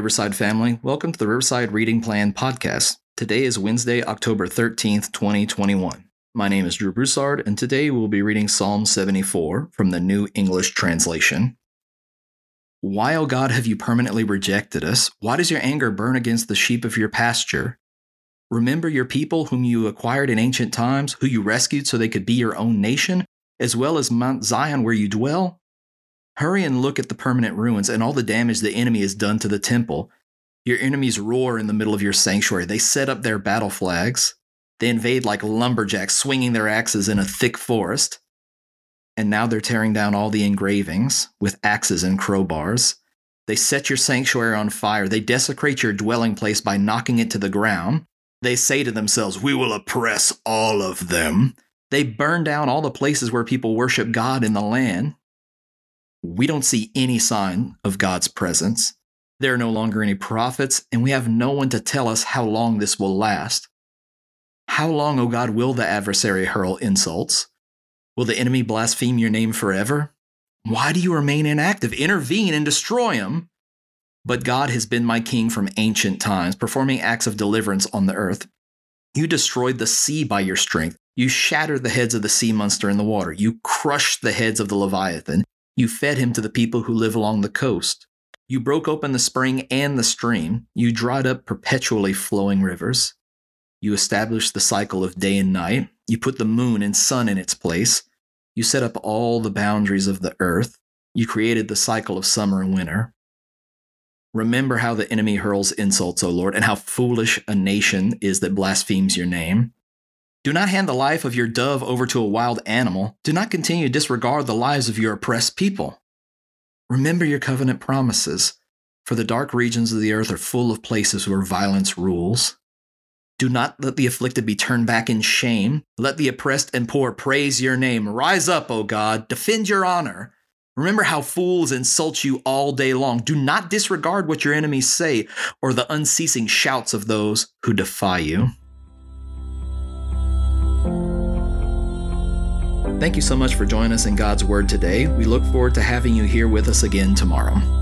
Riverside family. Welcome to the Riverside Reading Plan podcast. Today is Wednesday, October 13th, 2021. My name is Drew Broussard, and today we'll be reading Psalm 74 from the New English Translation. Why, O God, have you permanently rejected us? Why does your anger burn against the sheep of your pasture? Remember your people whom you acquired in ancient times, who you rescued so they could be your own nation, as well as Mount Zion where you dwell? Hurry and look at the permanent ruins and all the damage the enemy has done to the temple. Your enemies roar in the middle of your sanctuary. They set up their battle flags. They invade like lumberjacks, swinging their axes in a thick forest. And now they're tearing down all the engravings with axes and crowbars. They set your sanctuary on fire. They desecrate your dwelling place by knocking it to the ground. They say to themselves, We will oppress all of them. They burn down all the places where people worship God in the land we don't see any sign of God's presence. There are no longer any prophets, and we have no one to tell us how long this will last. How long, O God, will the adversary hurl insults? Will the enemy blaspheme your name forever? Why do you remain inactive? Intervene and destroy him. But God has been my king from ancient times, performing acts of deliverance on the earth. You destroyed the sea by your strength. You shattered the heads of the sea monster in the water. You crushed the heads of the Leviathan. You fed him to the people who live along the coast. You broke open the spring and the stream. You dried up perpetually flowing rivers. You established the cycle of day and night. You put the moon and sun in its place. You set up all the boundaries of the earth. You created the cycle of summer and winter. Remember how the enemy hurls insults, O Lord, and how foolish a nation is that blasphemes your name. Do not hand the life of your dove over to a wild animal. Do not continue to disregard the lives of your oppressed people. Remember your covenant promises, for the dark regions of the earth are full of places where violence rules. Do not let the afflicted be turned back in shame. Let the oppressed and poor praise your name. Rise up, O God, defend your honor. Remember how fools insult you all day long. Do not disregard what your enemies say or the unceasing shouts of those who defy you. Thank you so much for joining us in God's Word today. We look forward to having you here with us again tomorrow.